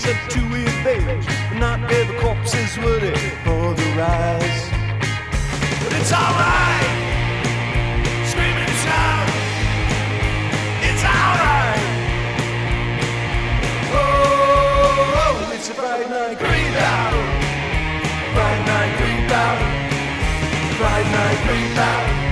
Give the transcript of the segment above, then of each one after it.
Said to but not every corpse is worthy for the rise. But it's alright, scream and shout. It's alright. Oh, oh, it's a Friday night out. Friday night out. Friday night out.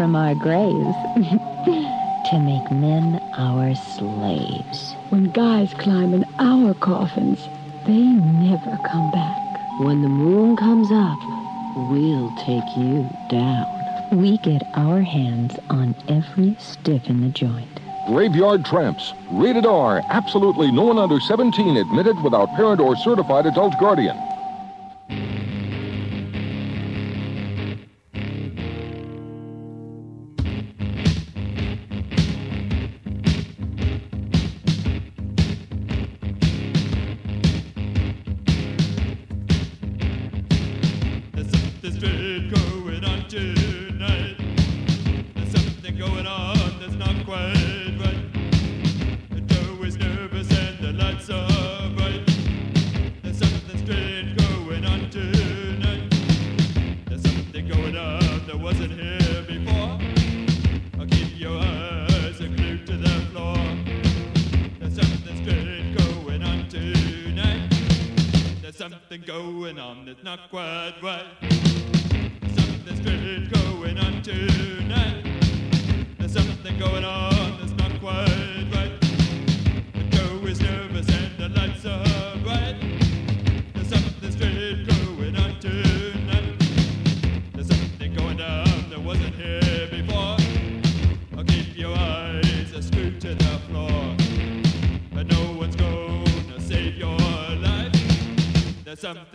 From our graves to make men our slaves. When guys climb in our coffins, they never come back. When the moon comes up, we'll take you down. We get our hands on every stiff in the joint. Graveyard Tramps. Rated R. Absolutely no one under 17 admitted without parent or certified adult guardian.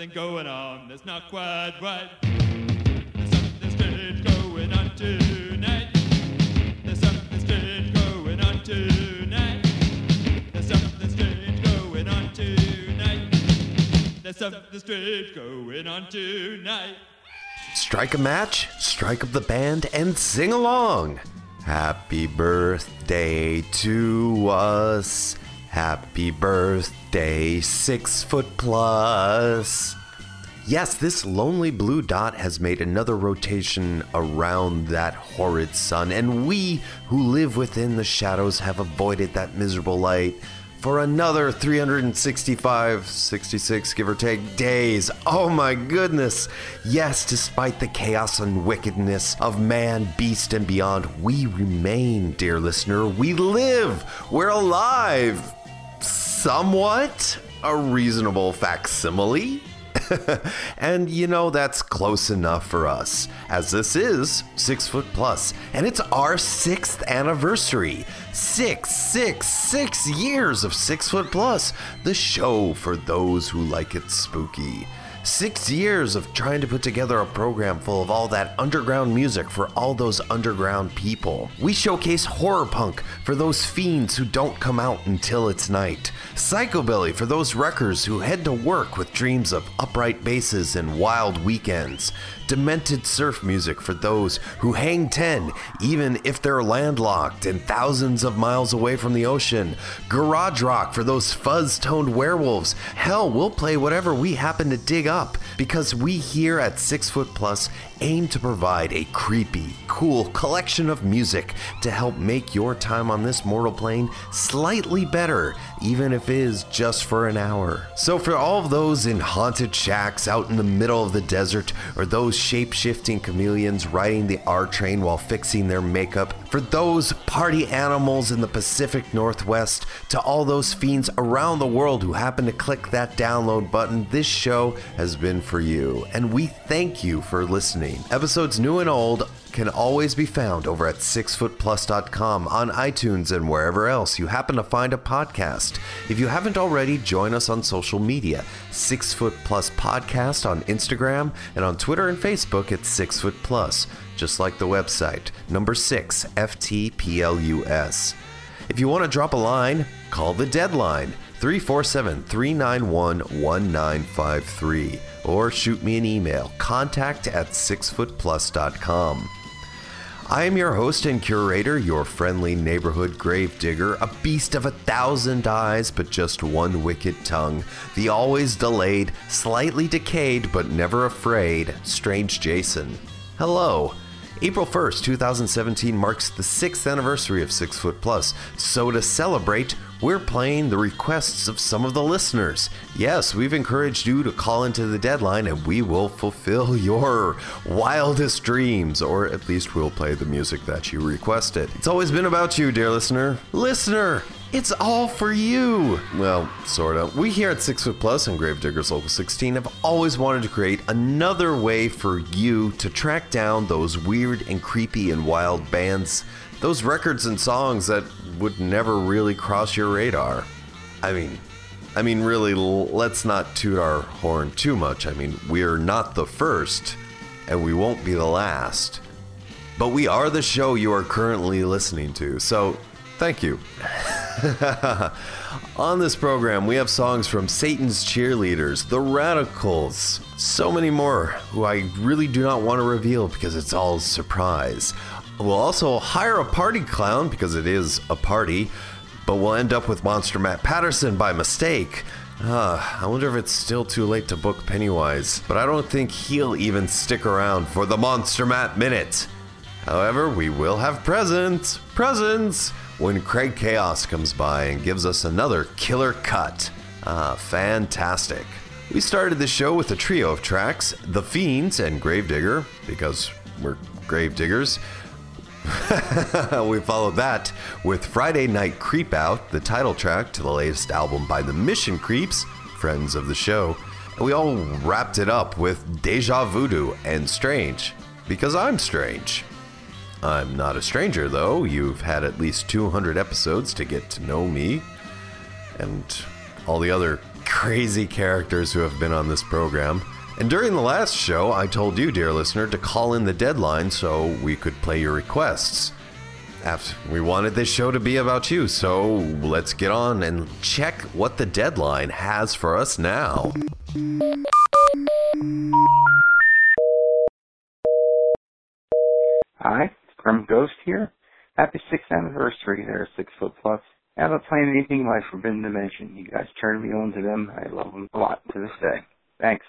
Something going on that's not quite right. There's something strange going on tonight. There's something strange going on tonight. There's something strange going on tonight. There's something strange going on tonight. Strike a match, strike up the band, and sing along. Happy birthday to us. Happy birthday, six foot plus. Yes, this lonely blue dot has made another rotation around that horrid sun, and we who live within the shadows have avoided that miserable light for another 365, 66, give or take, days. Oh my goodness. Yes, despite the chaos and wickedness of man, beast, and beyond, we remain, dear listener. We live. We're alive. Somewhat a reasonable facsimile. and you know, that's close enough for us, as this is Six Foot Plus, and it's our sixth anniversary. Six, six, six years of Six Foot Plus, the show for those who like it spooky. Six years of trying to put together a program full of all that underground music for all those underground people. We showcase horror punk for those fiends who don't come out until it's night. Psychobilly for those wreckers who head to work with dreams of upright basses and wild weekends. Demented surf music for those who hang 10 even if they're landlocked and thousands of miles away from the ocean. Garage rock for those fuzz toned werewolves. Hell, we'll play whatever we happen to dig up because we here at Six Foot Plus aim to provide a creepy, cool collection of music to help make your time on this mortal plane slightly better, even if it is just for an hour. So, for all of those in haunted shacks out in the middle of the desert, or those shape shifting chameleons riding the R train while fixing their makeup, for those party animals in the Pacific Northwest, to all those fiends around the world who happen to click that download button, this show has been for you. And we thank you for listening. Episodes new and old can always be found over at sixfootplus.com on iTunes and wherever else you happen to find a podcast. If you haven't already, join us on social media. Six Foot Plus Podcast on Instagram and on Twitter and Facebook at Six Foot Plus, just like the website, number six, FTPLUS. If you want to drop a line, call the deadline 347 391 1953 or shoot me an email contact at sixfootplus.com. I am your host and curator, your friendly neighborhood gravedigger, a beast of a thousand eyes but just one wicked tongue, the always delayed, slightly decayed but never afraid, Strange Jason. Hello. April 1st, 2017 marks the sixth anniversary of Six Foot Plus, so to celebrate, we're playing the requests of some of the listeners. Yes, we've encouraged you to call into the deadline and we will fulfill your wildest dreams, or at least we'll play the music that you requested. It's always been about you, dear listener. Listener! It's all for you! Well, sorta. We here at Six Foot Plus and Gravediggers Local 16 have always wanted to create another way for you to track down those weird and creepy and wild bands, those records and songs that would never really cross your radar. I mean, I mean, really, let's not toot our horn too much. I mean, we're not the first, and we won't be the last. But we are the show you are currently listening to, so thank you. On this program, we have songs from Satan's Cheerleaders, The Radicals, so many more who I really do not want to reveal because it's all surprise. We'll also hire a party clown because it is a party, but we'll end up with Monster Matt Patterson by mistake. Ah, I wonder if it's still too late to book Pennywise, but I don't think he'll even stick around for the Monster Matt Minute. However, we will have presents, presents, when Craig Chaos comes by and gives us another killer cut. Ah, fantastic. We started the show with a trio of tracks The Fiends and Gravedigger, because we're gravediggers. we followed that with Friday Night Creep Out, the title track to the latest album by the Mission Creeps, friends of the show. And we all wrapped it up with Deja Voodoo and Strange, because I'm strange. I'm not a stranger, though. You've had at least 200 episodes to get to know me and all the other crazy characters who have been on this program. And during the last show, I told you, dear listener, to call in the deadline so we could play your requests. We wanted this show to be about you, so let's get on and check what the deadline has for us now. Hi, from Ghost here. Happy sixth anniversary there, Six Foot Plus. I haven't played anything by Forbidden Dimension. You guys turned me on to them. I love them a lot to this day. Thanks.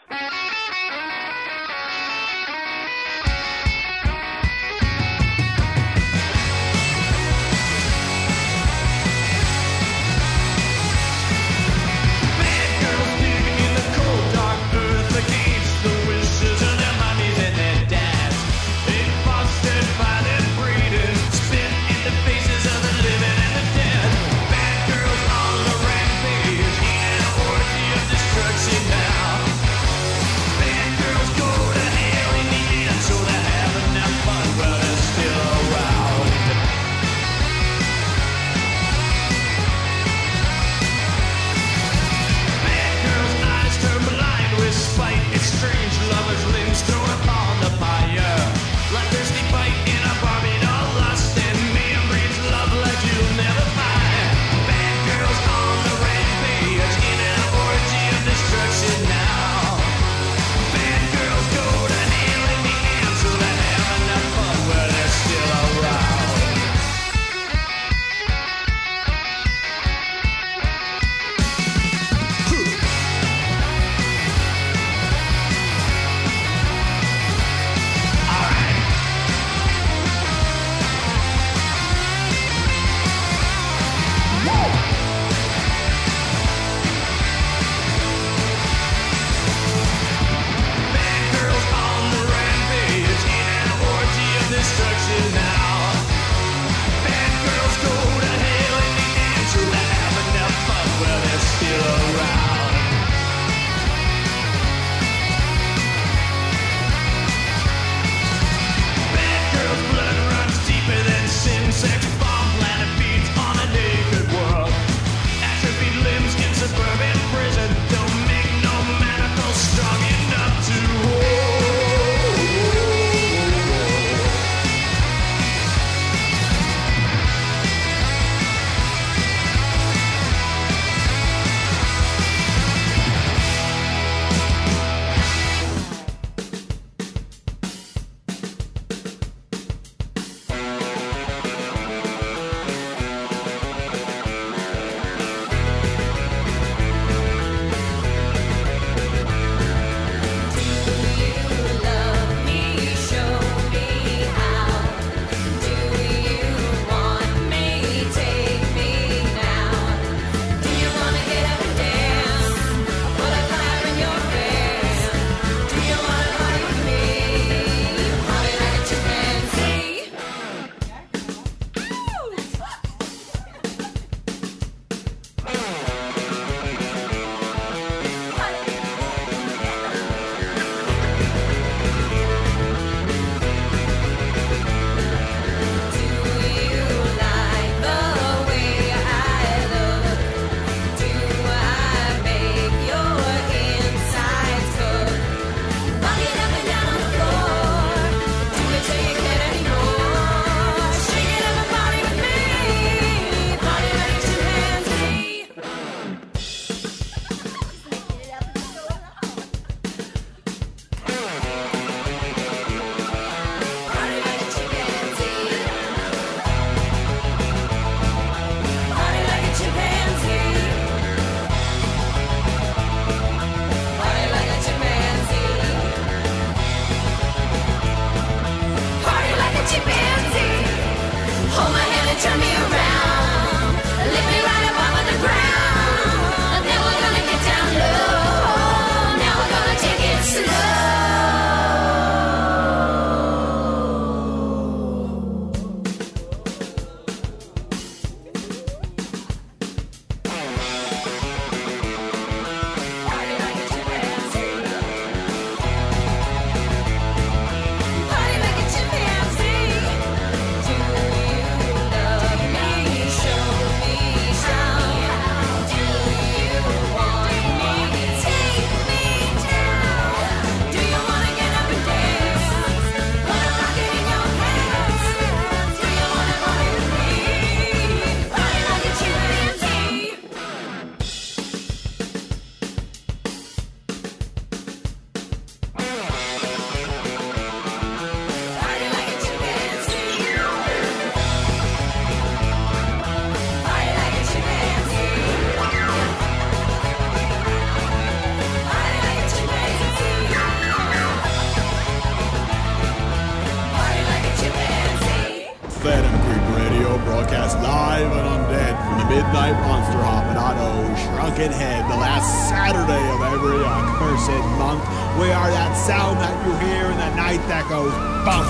Night Monster hopping on oh Shrunken Head, the last Saturday of every accursed month. We are that sound that you hear in the night that goes bump.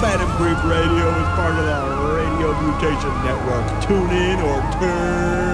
Phantom Creep Radio is part of the Radio Mutation Network. Tune in or turn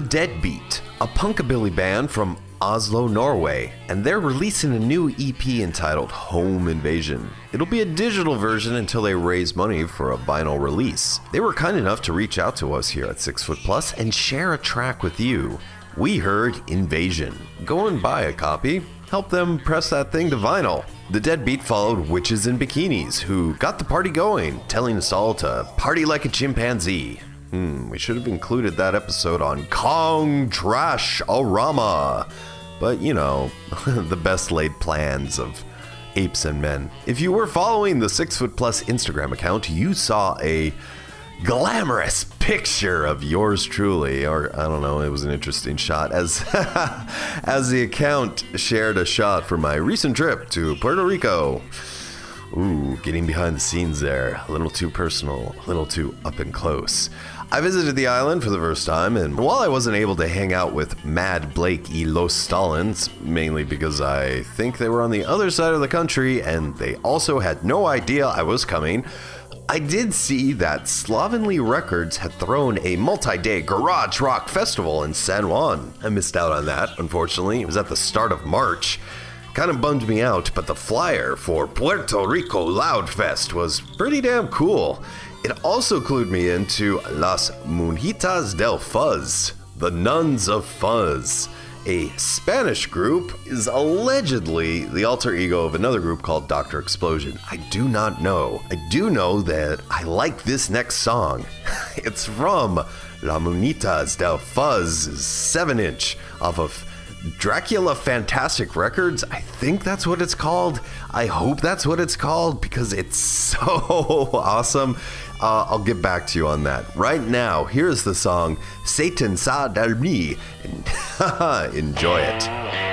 The Deadbeat, a punkabilly band from Oslo, Norway, and they're releasing a new EP entitled Home Invasion. It'll be a digital version until they raise money for a vinyl release. They were kind enough to reach out to us here at Six Foot Plus and share a track with you. We heard Invasion. Go and buy a copy. Help them press that thing to vinyl. The Deadbeat followed Witches in Bikinis, who got the party going, telling us all to party like a chimpanzee. Hmm, we should have included that episode on Kong Trash Arama. But you know, the best laid plans of apes and men. If you were following the Six Foot Plus Instagram account, you saw a glamorous picture of yours truly, or I don't know, it was an interesting shot as as the account shared a shot from my recent trip to Puerto Rico. Ooh, getting behind the scenes there. A little too personal, a little too up and close. I visited the island for the first time, and while I wasn't able to hang out with Mad Blake y Los Stalins, mainly because I think they were on the other side of the country and they also had no idea I was coming, I did see that Slovenly Records had thrown a multi day garage rock festival in San Juan. I missed out on that, unfortunately. It was at the start of March. Kind of bummed me out, but the flyer for Puerto Rico Loudfest was pretty damn cool. It also clued me into Las Monjitas del Fuzz, the Nuns of Fuzz. A Spanish group is allegedly the alter ego of another group called Dr. Explosion. I do not know. I do know that I like this next song. it's from La Monjitas del Fuzz's 7 inch off of Dracula Fantastic Records. I think that's what it's called. I hope that's what it's called because it's so awesome. Uh, I'll get back to you on that. Right now, here's the song Satan Sa Del Mi. Enjoy it.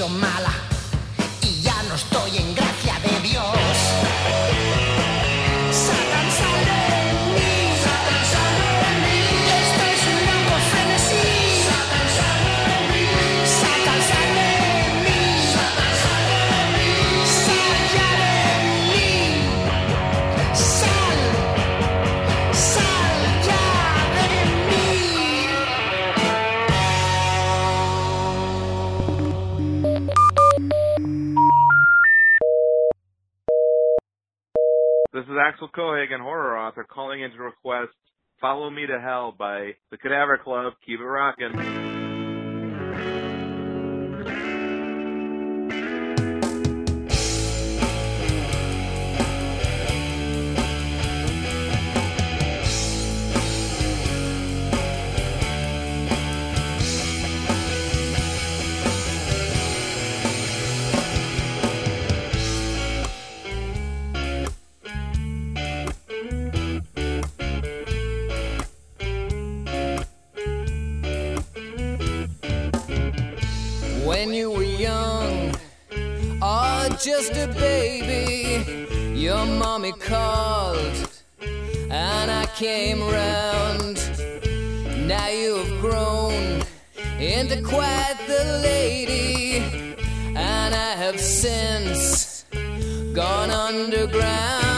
就骂了。Axel and horror author, calling in to request Follow Me to Hell by the Cadaver Club. Keep it rockin'. when you were young or just a baby. Your mommy called and I came round. Now you have grown into quite the lady, and I have since gone underground.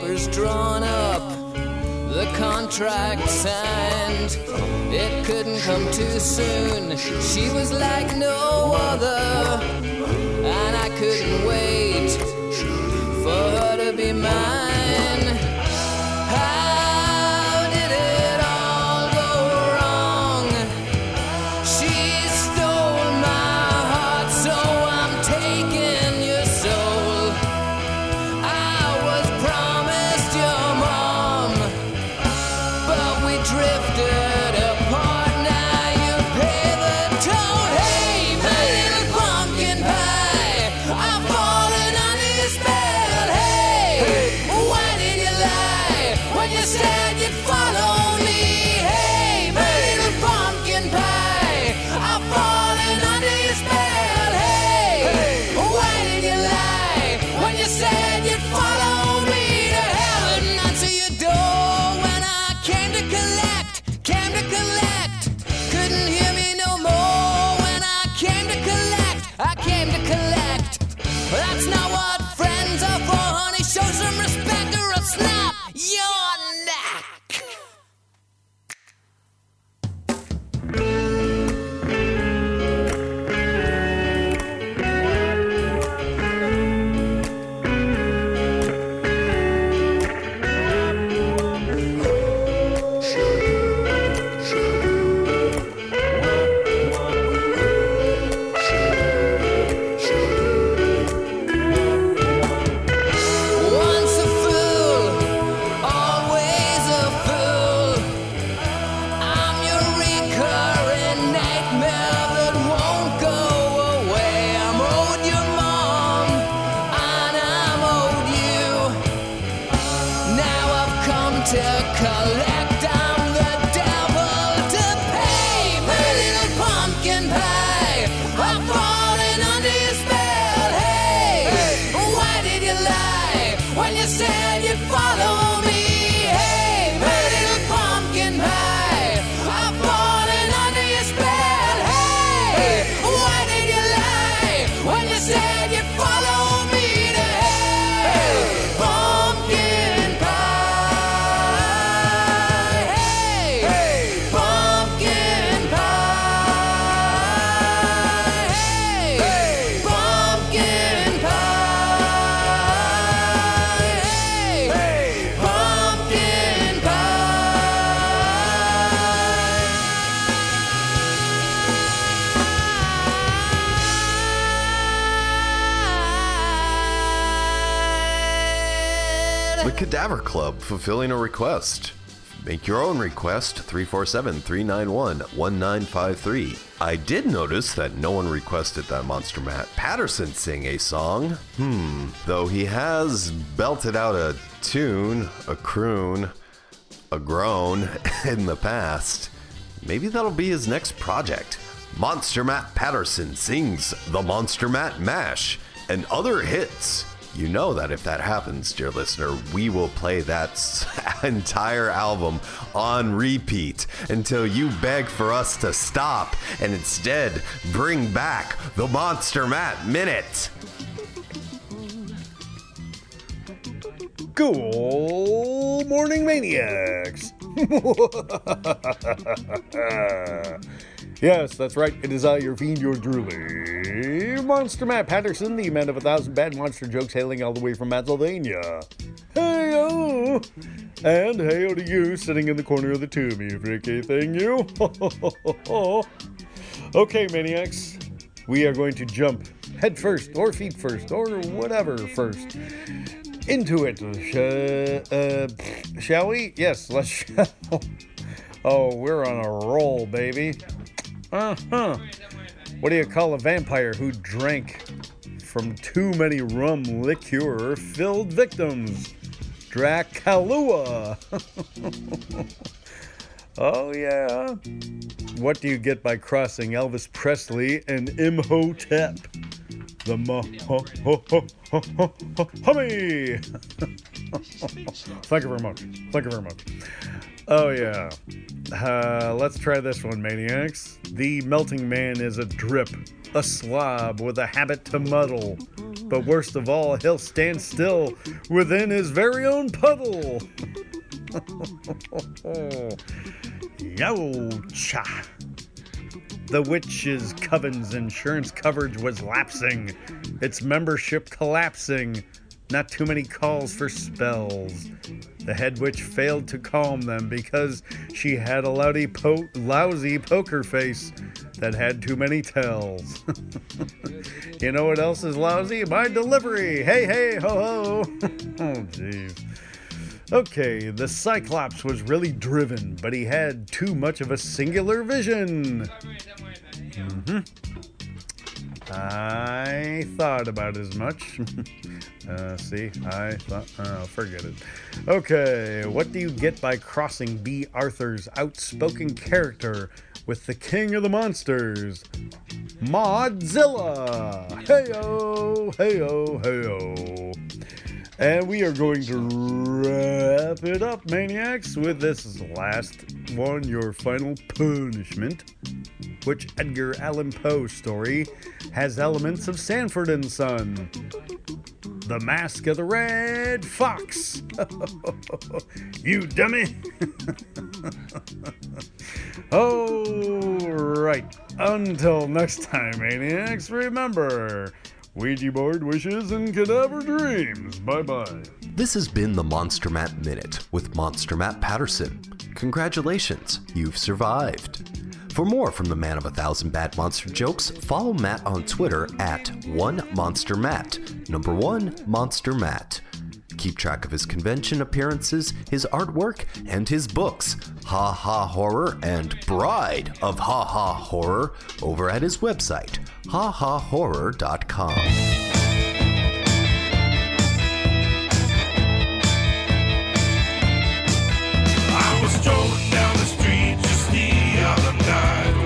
papers drawn up, the contract signed. It couldn't come too soon. She was like no other, and I couldn't wait for her to be mine. I Cadaver Club fulfilling a request. Make your own request 347 391 1953. I did notice that no one requested that Monster Matt Patterson sing a song. Hmm, though he has belted out a tune, a croon, a groan in the past. Maybe that'll be his next project. Monster Matt Patterson sings the Monster Matt Mash and other hits. You know that if that happens, dear listener, we will play that entire album on repeat until you beg for us to stop and instead bring back the Monster Matt Minute. Cool morning, maniacs! yes, that's right. It is I, your fiend, your drooly Monster Matt Patterson, the man of a thousand bad monster jokes, hailing all the way from Pennsylvania. Hey-o! And hey-o to you, sitting in the corner of the tube, you freaky thing, you! okay, maniacs, we are going to jump head first, or feet first, or whatever first into it. Uh, shall we? Yes, let's. oh, we're on a roll, baby. Uh huh. What do you call a vampire who drank from too many rum liqueur filled victims? Dracalua. oh, yeah. What do you get by crossing Elvis Presley and Imhotep? The ma ho ho. Thank you very much. Thank you very much. Oh yeah. Uh, let's try this one, maniacs. The melting man is a drip, a slob with a habit to muddle. But worst of all, he'll stand still within his very own puddle. Yocha. The witch's coven's insurance coverage was lapsing, its membership collapsing. Not too many calls for spells. The head witch failed to calm them because she had a lousy, po- lousy poker face that had too many tells. you know what else is lousy? My delivery. Hey, hey, ho, ho. oh, jeez. Okay, the Cyclops was really driven, but he had too much of a singular vision. Mm-hmm. I thought about as much. uh, see, I thought, oh, forget it. Okay, what do you get by crossing Bea Arthur's outspoken character with the king of the monsters? Modzilla! Heyo, heyo, heyo. And we are going to wrap it up, maniacs, with this last one, your final punishment, which Edgar Allan Poe story has elements of Sanford and Son. The Mask of the Red Fox. you dummy. All right. Until next time, maniacs, remember Ouija board wishes and cadaver dreams. Bye bye. This has been the Monster Matt Minute with Monster Matt Patterson. Congratulations, you've survived. For more from the man of a thousand bad monster jokes, follow Matt on Twitter at one monster Matt, number one monster Matt. Keep track of his convention appearances, his artwork, and his books, Ha Ha Horror and Bride of Ha Ha Horror, over at his website, hahahorror.com. I was strolling down the street just the other night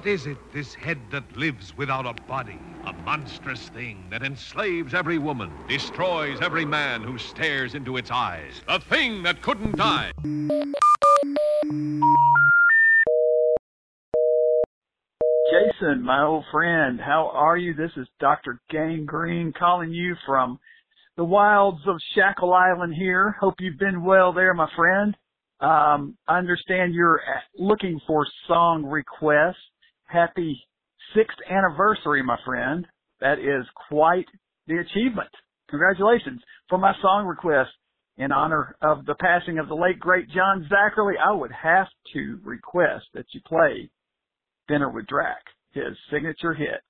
What is it, this head that lives without a body? A monstrous thing that enslaves every woman, destroys every man who stares into its eyes. A thing that couldn't die. Jason, my old friend, how are you? This is Dr. Gangrene calling you from the wilds of Shackle Island here. Hope you've been well there, my friend. Um, I understand you're uh, looking for song requests. Happy sixth anniversary, my friend. That is quite the achievement. Congratulations. For my song request in honor of the passing of the late great John Zacherle, I would have to request that you play Dinner with Drac, his signature hit.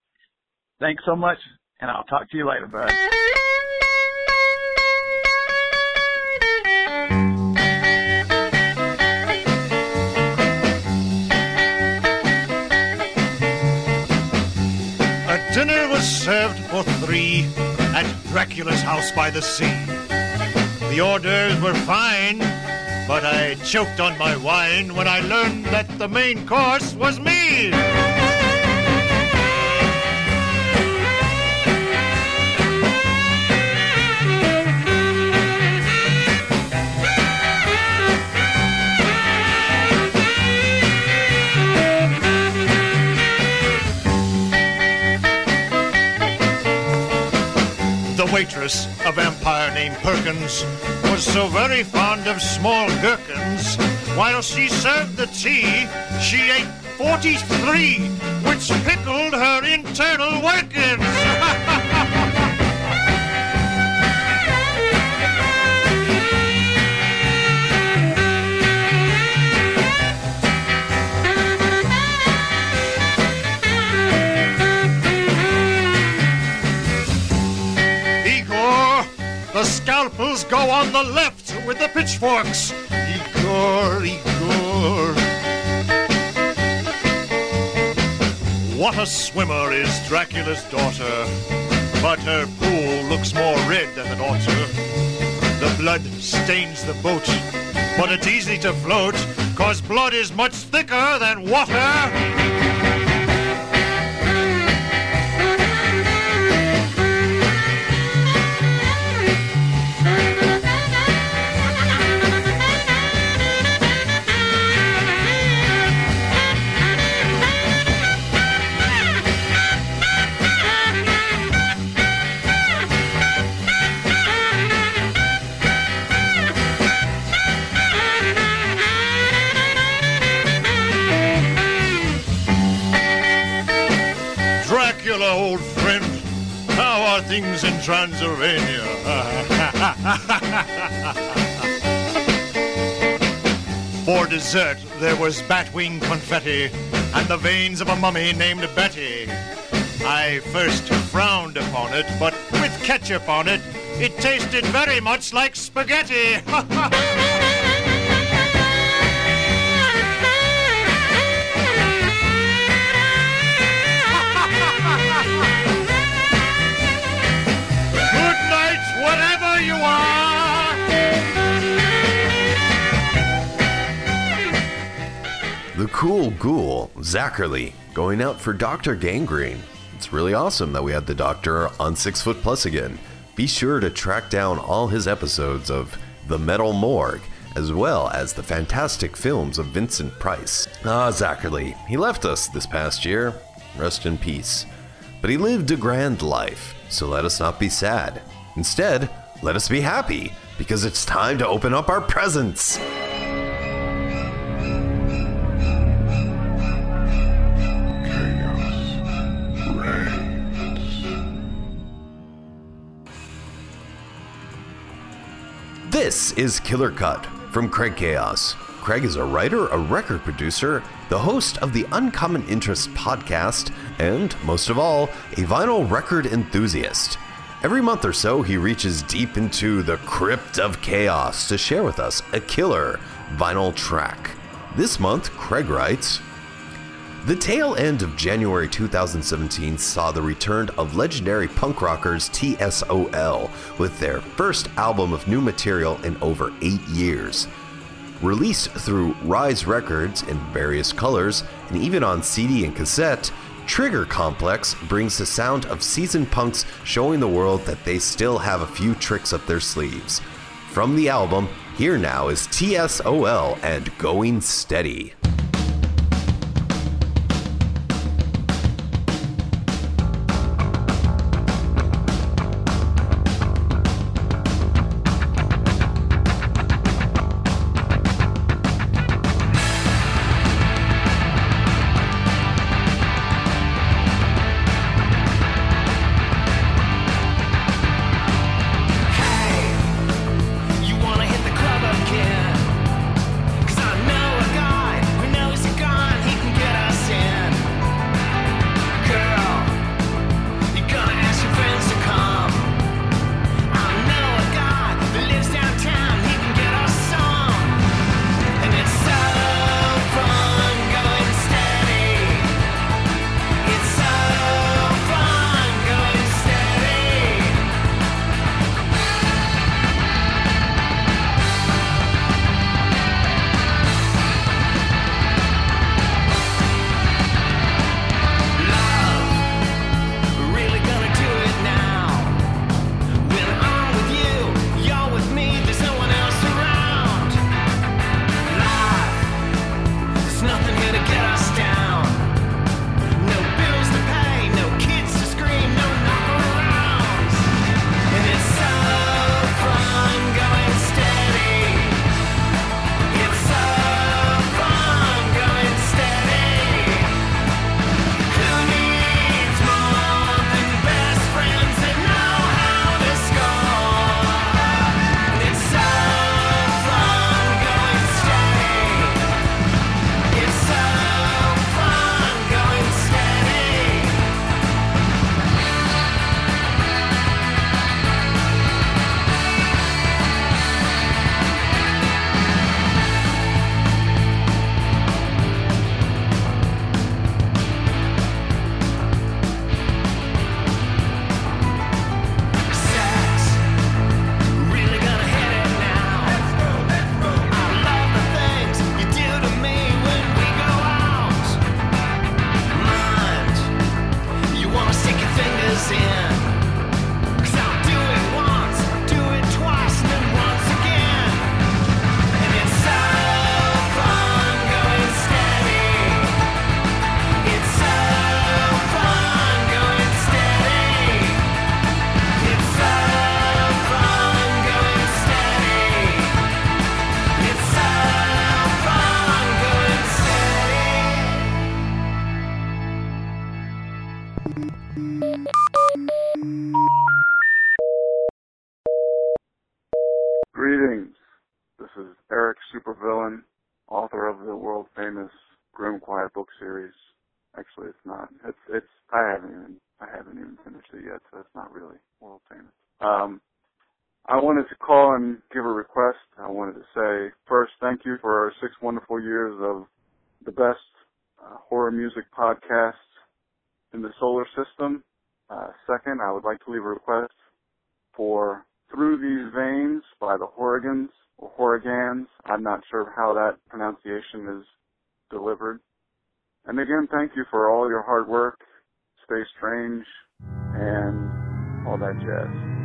Thanks so much, and I'll talk to you later, bud. Three at Dracula's house by the sea. The orders were fine, but I choked on my wine when I learned that the main course was me. Waitress, a vampire named Perkins, was so very fond of small gherkins. While she served the tea, she ate 43, which pickled her internal workings. go on the left with the pitchforks. Igor, Igor. What a swimmer is Dracula's daughter, but her pool looks more red than it ought. The blood stains the boat, but it's easy to float, cause blood is much thicker than water. Things in Transylvania? For dessert, there was batwing confetti, and the veins of a mummy named Betty. I first frowned upon it, but with ketchup on it, it tasted very much like spaghetti. cool ghoul, Zacherle, going out for Dr. Gangrene. It's really awesome that we had the doctor on Six Foot Plus again. Be sure to track down all his episodes of The Metal Morgue, as well as the fantastic films of Vincent Price. Ah, Zacherle, he left us this past year. Rest in peace. But he lived a grand life, so let us not be sad. Instead, let us be happy, because it's time to open up our presents. This is Killer Cut from Craig Chaos. Craig is a writer, a record producer, the host of the Uncommon Interest podcast, and, most of all, a vinyl record enthusiast. Every month or so, he reaches deep into the crypt of chaos to share with us a killer vinyl track. This month, Craig writes the tail end of January 2017 saw the return of legendary punk rockers TSOL with their first album of new material in over eight years. Released through Rise Records in various colors and even on CD and cassette, Trigger Complex brings the sound of seasoned punks showing the world that they still have a few tricks up their sleeves. From the album, here now is TSOL and Going Steady. Book series. Actually, it's not. It's it's. I haven't even I haven't even finished it yet, so it's not really world famous. Um, I wanted to call and give a request. I wanted to say first, thank you for our six wonderful years of the best uh, horror music podcast in the solar system. Uh, second, I would like to leave a request for Through These Veins by the Horrigans or Horrigans. I'm not sure how that pronunciation is delivered. And again, thank you for all your hard work. Stay strange and all that jazz.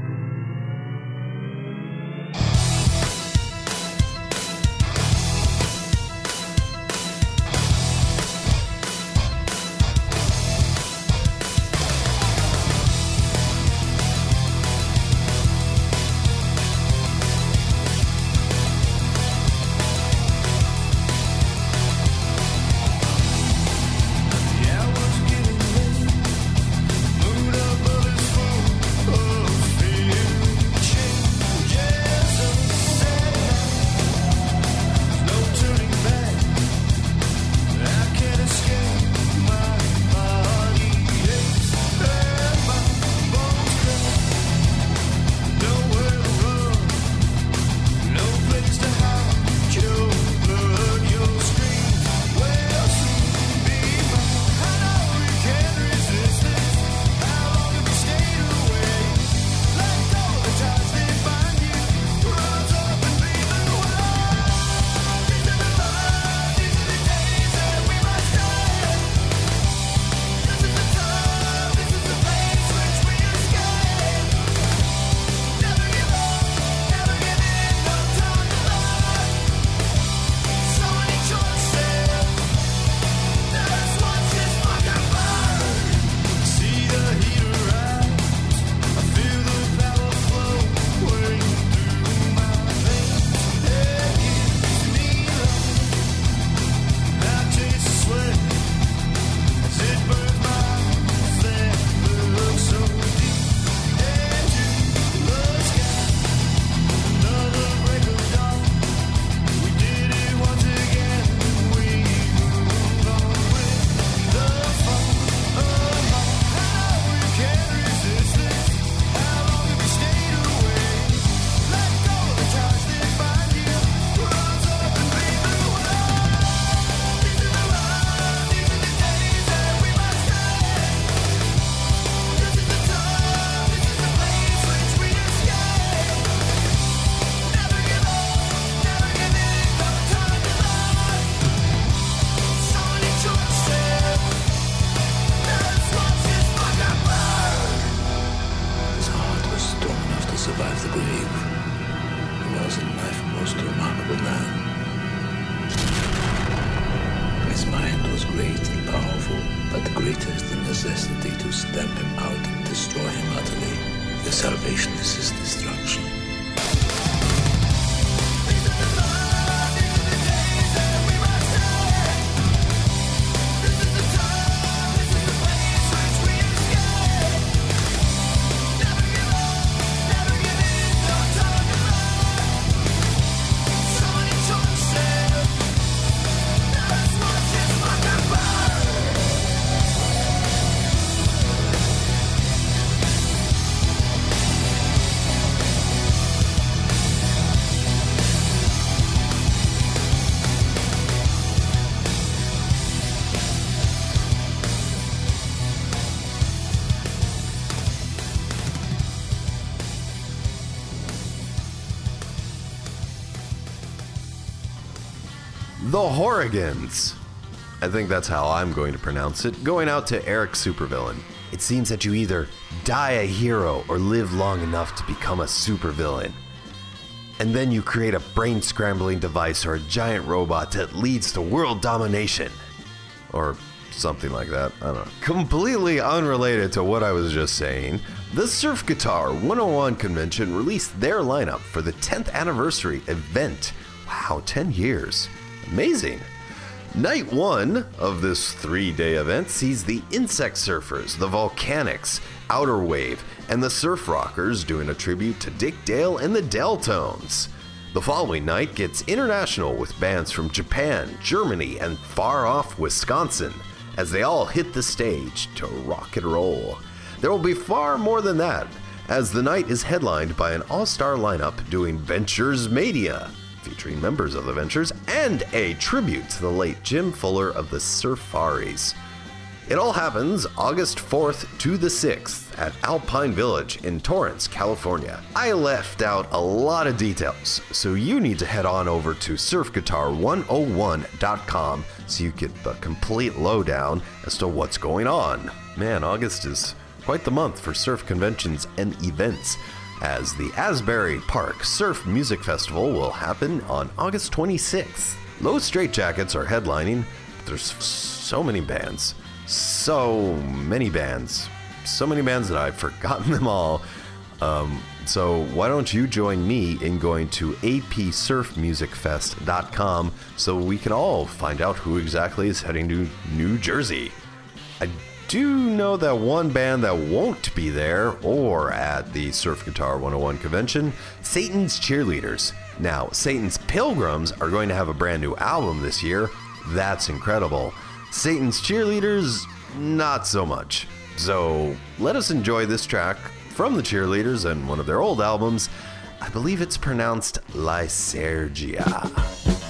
Is the necessity to stamp him out and destroy him utterly. The salvation is his destruction. Horrigans. I think that's how I'm going to pronounce it. Going out to Eric Supervillain. It seems that you either die a hero or live long enough to become a supervillain. And then you create a brain scrambling device or a giant robot that leads to world domination. Or something like that. I don't know. Completely unrelated to what I was just saying, the Surf Guitar 101 convention released their lineup for the 10th anniversary event. Wow, 10 years. Amazing. Night one of this three day event sees the Insect Surfers, the Volcanics, Outer Wave, and the Surf Rockers doing a tribute to Dick Dale and the Deltones. The following night gets international with bands from Japan, Germany, and far off Wisconsin as they all hit the stage to rock and roll. There will be far more than that, as the night is headlined by an all star lineup doing Ventures Mania, featuring members of the Ventures, and a tribute to the late Jim Fuller of the Surfaris. It all happens August 4th to the 6th at Alpine Village in Torrance, California. I left out a lot of details, so you need to head on over to surfguitar101.com so you get the complete lowdown as to what's going on. Man, August is quite the month for surf conventions and events, as the Asbury Park Surf Music Festival will happen on August 26th. Los Straitjackets are headlining, there's so many bands so many bands, so many bands that I've forgotten them all. Um, so why don't you join me in going to apsurfmusicfest.com so we can all find out who exactly is heading to New Jersey. I do you know that one band that won't be there or at the Surf Guitar 101 convention, Satan's Cheerleaders. Now, Satan's Pilgrims are going to have a brand new album this year. That's incredible. Satan's Cheerleaders, not so much. So let us enjoy this track from the Cheerleaders and one of their old albums. I believe it's pronounced Lysergia.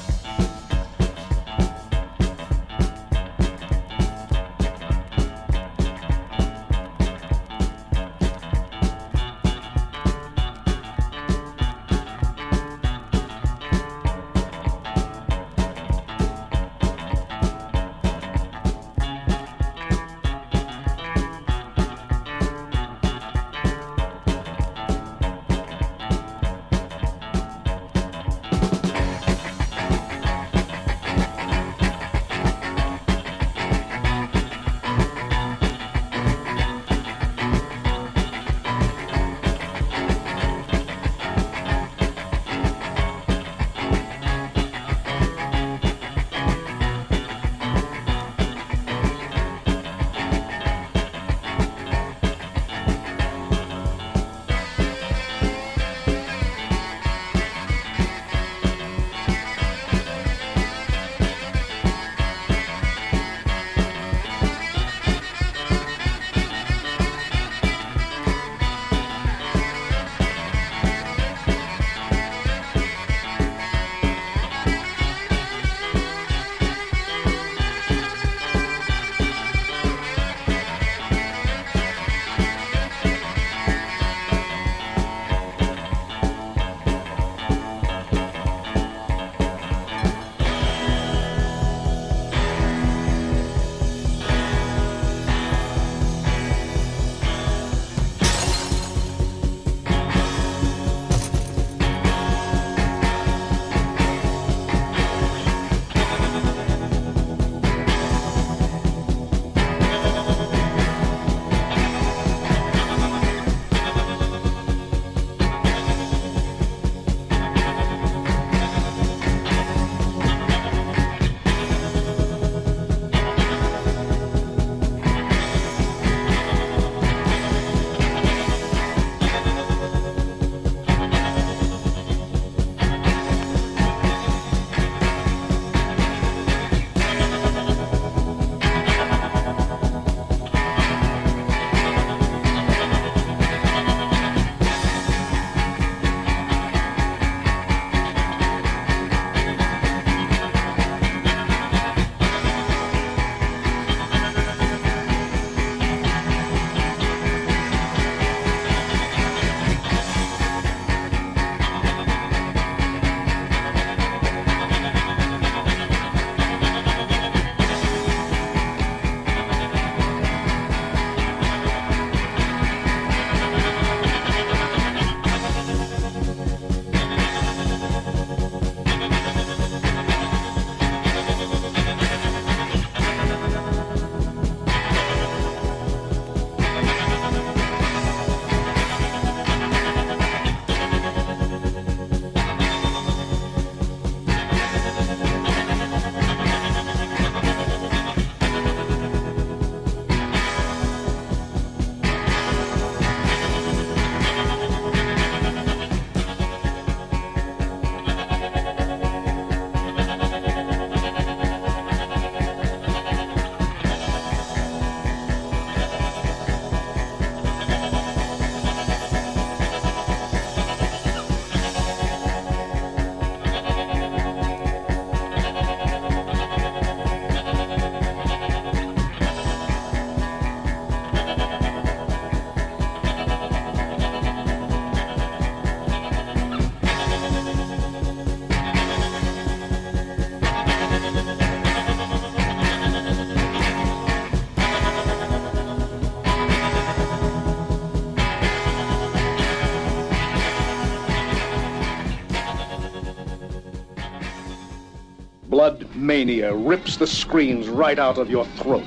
Mania rips the screens right out of your throat.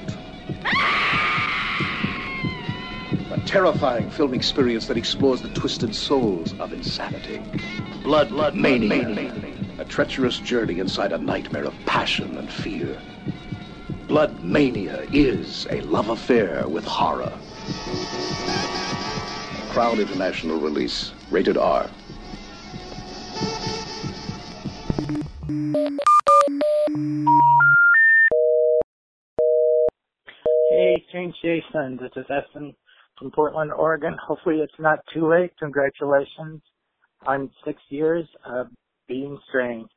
A terrifying film experience that explores the twisted souls of insanity. Blood, blood, mania. A treacherous journey inside a nightmare of passion and fear. Blood Mania is a love affair with horror. Crown International release, rated R. Hey, Strange Jason. This is Essen from Portland, Oregon. Hopefully it's not too late. Congratulations on six years of being strange.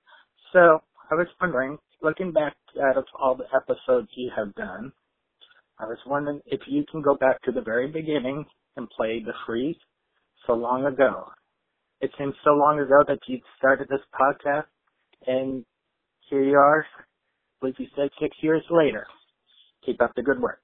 So, I was wondering, looking back out of all the episodes you have done, I was wondering if you can go back to the very beginning and play the freeze so long ago. It seems so long ago that you started this podcast, and here you are, I believe you said six years later. Keep up the good work.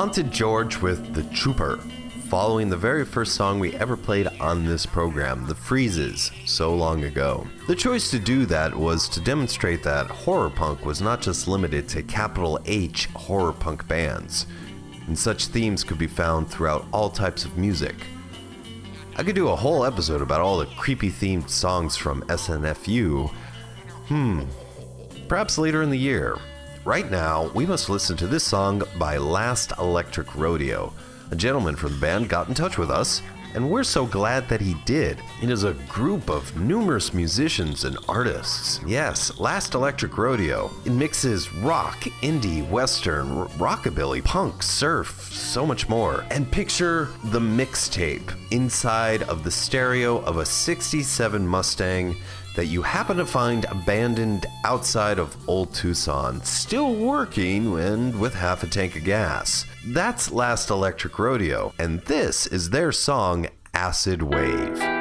Haunted George with The Trooper, following the very first song we ever played on this program, The Freezes, so long ago. The choice to do that was to demonstrate that horror punk was not just limited to capital H horror punk bands, and such themes could be found throughout all types of music. I could do a whole episode about all the creepy themed songs from SNFU. Hmm, perhaps later in the year. Right now, we must listen to this song by Last Electric Rodeo. A gentleman from the band got in touch with us, and we're so glad that he did. It is a group of numerous musicians and artists. Yes, Last Electric Rodeo. It mixes rock, indie, western, r- rockabilly, punk, surf, so much more. And picture the mixtape inside of the stereo of a 67 Mustang that you happen to find abandoned outside of Old Tucson, still working and with half a tank of gas. That's Last Electric Rodeo, and this is their song Acid Wave.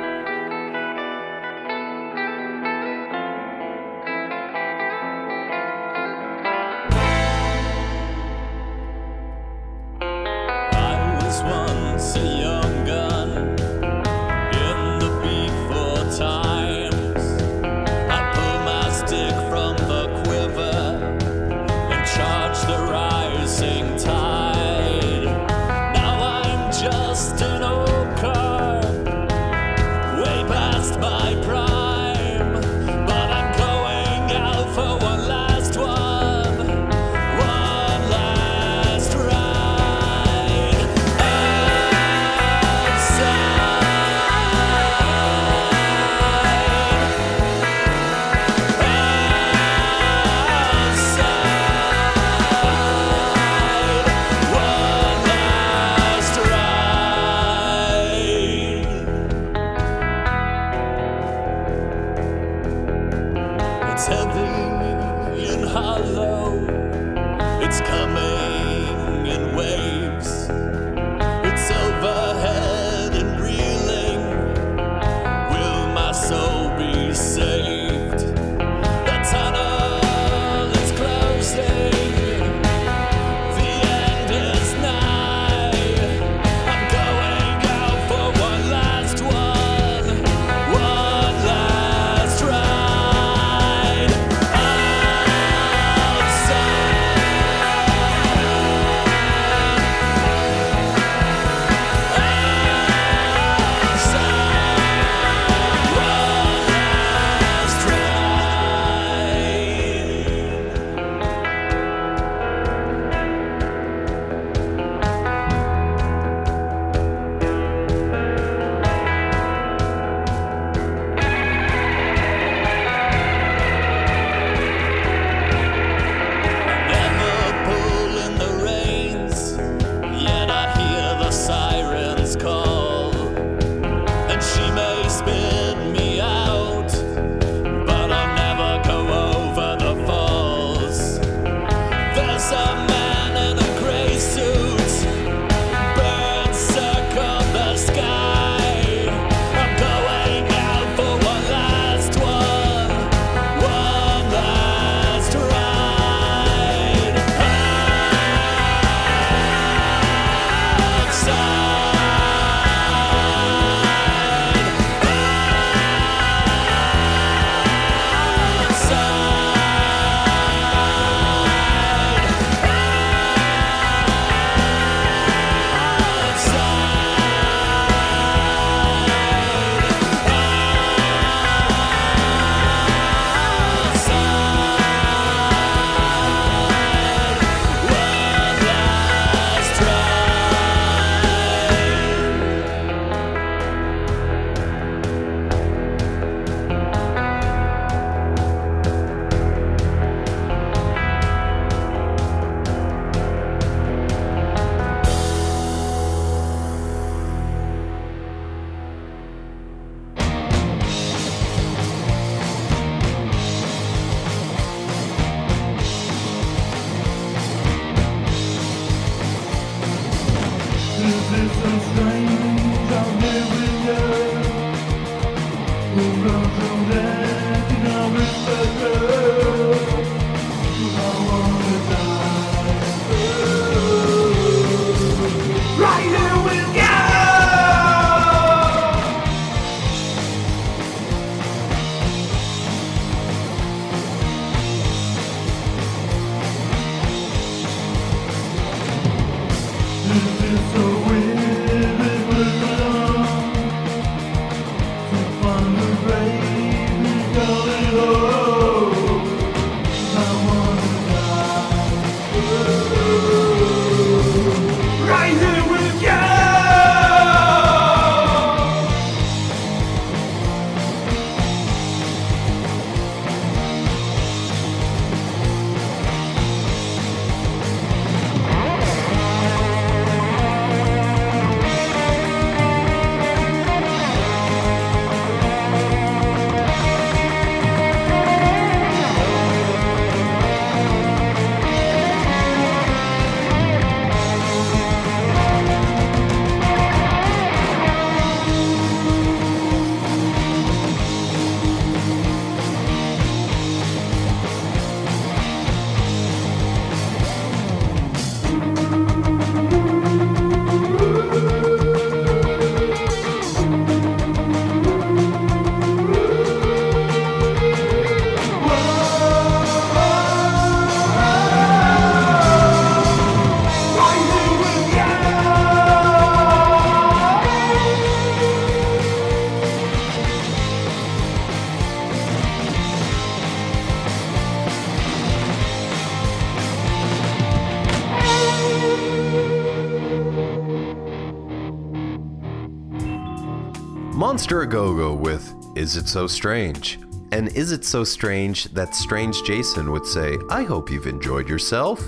Monster A Go Go with Is It So Strange? And is it so strange that Strange Jason would say, I hope you've enjoyed yourself?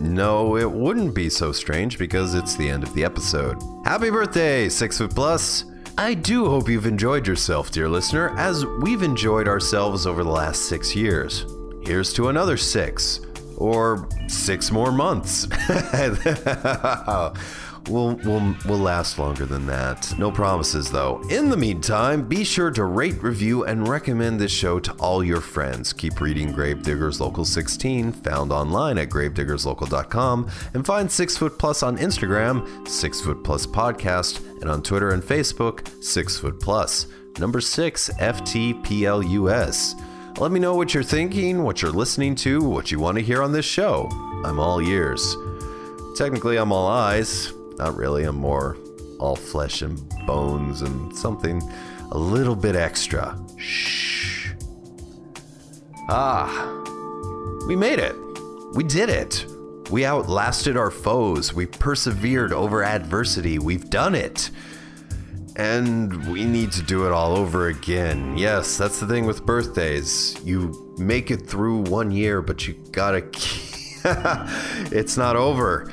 No, it wouldn't be so strange because it's the end of the episode. Happy birthday, Six Foot Plus! I do hope you've enjoyed yourself, dear listener, as we've enjoyed ourselves over the last six years. Here's to another six, or six more months. we'll, we'll, we'll last longer than that. No promises, though. In the meantime, be sure to rate, review, and recommend this show to all your friends. Keep reading Gravediggers Local 16, found online at gravediggerslocal.com, and find Six Foot Plus on Instagram, Six Foot Plus Podcast, and on Twitter and Facebook, Six Foot Plus. Number six, FTPLUS. Let me know what you're thinking, what you're listening to, what you want to hear on this show. I'm all ears. Technically, I'm all eyes. Not really, I'm more all flesh and bones and something a little bit extra. Shh. Ah, we made it. We did it. We outlasted our foes. We persevered over adversity. We've done it. And we need to do it all over again. Yes, that's the thing with birthdays. You make it through one year, but you gotta. it's not over.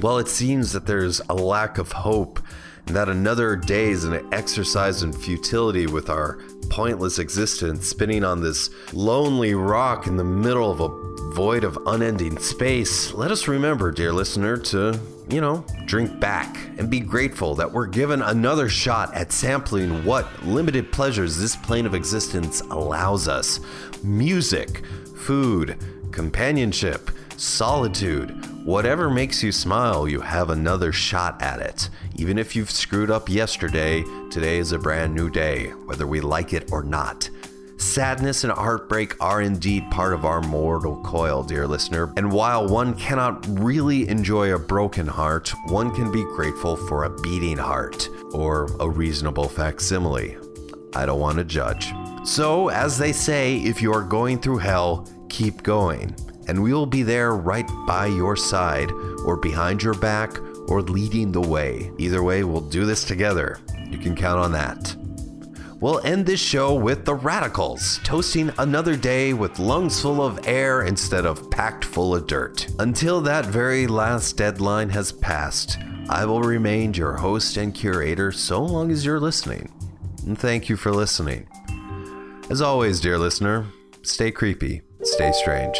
Well, it seems that there's a lack of hope, and that another day is an exercise in futility with our pointless existence spinning on this lonely rock in the middle of a void of unending space. Let us remember, dear listener, to, you know, drink back and be grateful that we're given another shot at sampling what limited pleasures this plane of existence allows us music, food, companionship, solitude. Whatever makes you smile, you have another shot at it. Even if you've screwed up yesterday, today is a brand new day, whether we like it or not. Sadness and heartbreak are indeed part of our mortal coil, dear listener. And while one cannot really enjoy a broken heart, one can be grateful for a beating heart or a reasonable facsimile. I don't want to judge. So, as they say, if you are going through hell, keep going. And we will be there right by your side, or behind your back, or leading the way. Either way, we'll do this together. You can count on that. We'll end this show with the Radicals, toasting another day with lungs full of air instead of packed full of dirt. Until that very last deadline has passed, I will remain your host and curator so long as you're listening. And thank you for listening. As always, dear listener, stay creepy, stay strange.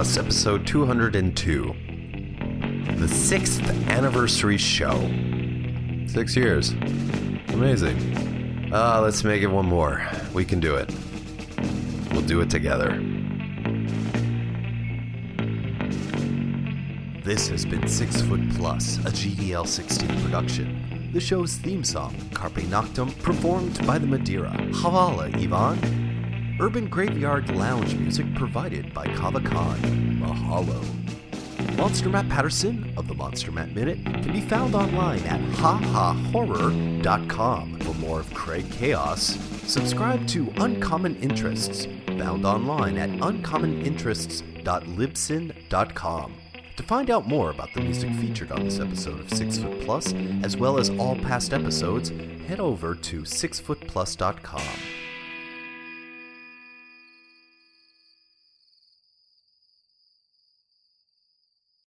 Plus, episode 202. The sixth anniversary show. Six years. Amazing. Ah, let's make it one more. We can do it. We'll do it together. This has been Six Foot Plus, a GDL 16 production. The show's theme song, Carpe Noctem, performed by the Madeira. Havala, Ivan. Urban Graveyard Lounge music provided by Kava Kon. Mahalo. Monster Matt Patterson of the Monster Matt Minute can be found online at hahahorror.com. For more of Craig Chaos, subscribe to Uncommon Interests, found online at uncommoninterests.libsyn.com. To find out more about the music featured on this episode of Six Foot Plus, as well as all past episodes, head over to sixfootplus.com.